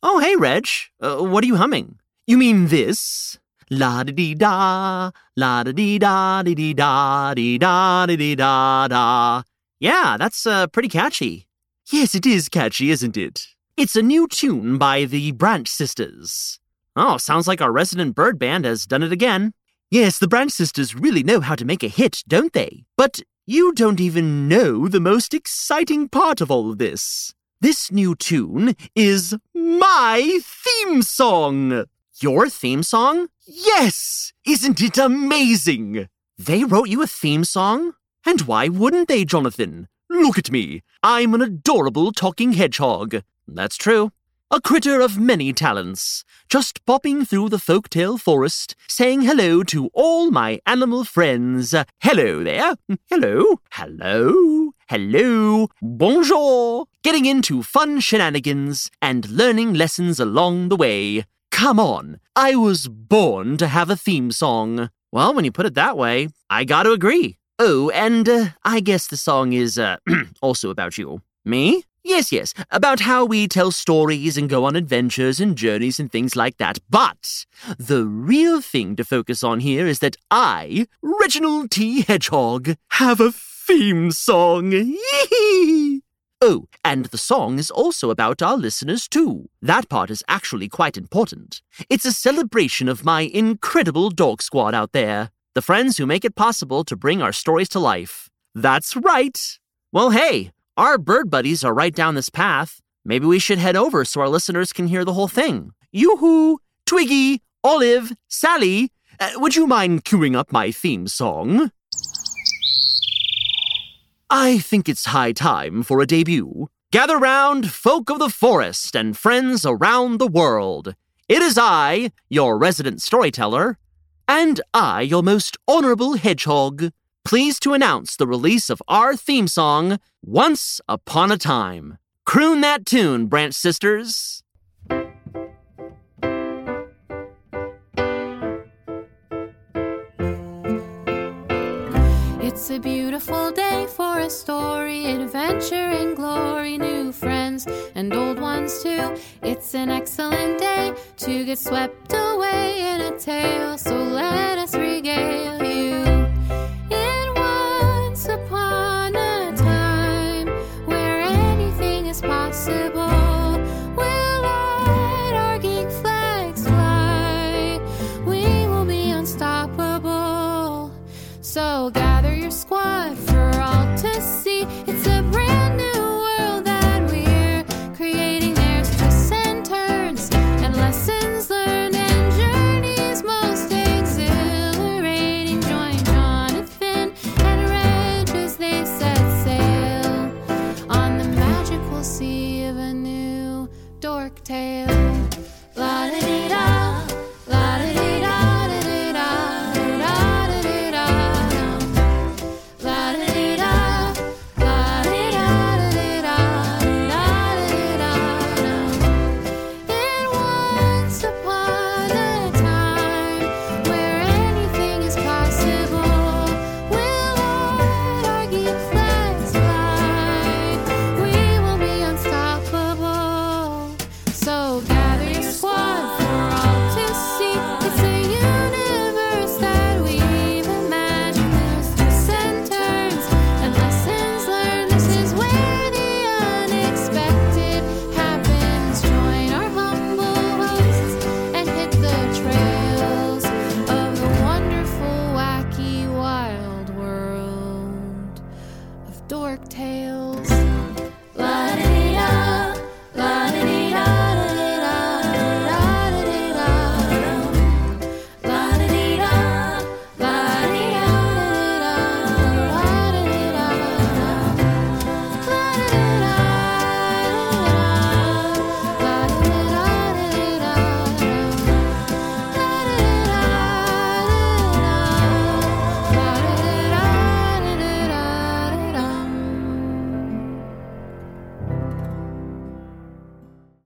Oh, hey, Reg. Uh, what are you humming? You mean this? La di di da, la di di da di di da di da di di da da. Yeah, that's uh, pretty catchy. Yes, it is catchy, isn't it? It's a new tune by the Branch Sisters. Oh, sounds like our resident bird band has done it again. Yes, the Branch Sisters really know how to make a hit, don't they? But you don't even know the most exciting part of all of this. This new tune is my theme song. Your theme song? Yes! Isn't it amazing? They wrote you a theme song? And why wouldn't they, Jonathan? Look at me. I'm an adorable talking hedgehog. That's true. A critter of many talents, just popping through the folktale forest, saying hello to all my animal friends. Hello there. Hello. Hello. Hello. Bonjour. Getting into fun shenanigans and learning lessons along the way. Come on, I was born to have a theme song. Well, when you put it that way, I gotta agree. Oh, and uh, I guess the song is uh, also about you. Me? Yes, yes, about how we tell stories and go on adventures and journeys and things like that. But the real thing to focus on here is that I, Reginald T. Hedgehog, have a theme song. Oh, and the song is also about our listeners, too. That part is actually quite important. It's a celebration of my incredible dork squad out there, the friends who make it possible to bring our stories to life. That's right. Well, hey, our bird buddies are right down this path. Maybe we should head over so our listeners can hear the whole thing. Yoo-hoo! Twiggy, Olive, Sally, uh, would you mind queuing up my theme song? I think it's high time for a debut. Gather round, folk of the forest and friends around the world. It is I, your resident storyteller, and I, your most honorable hedgehog, pleased to announce the release of our theme song, Once Upon a Time. Croon that tune, Branch Sisters. It's a beautiful day for a story, adventure and glory, new friends and old ones too. It's an excellent day to get swept away in a tale, so let us regale you. In once upon a time where anything is possible, we'll let our fly. We will be unstoppable. So gather squad Dork Tales.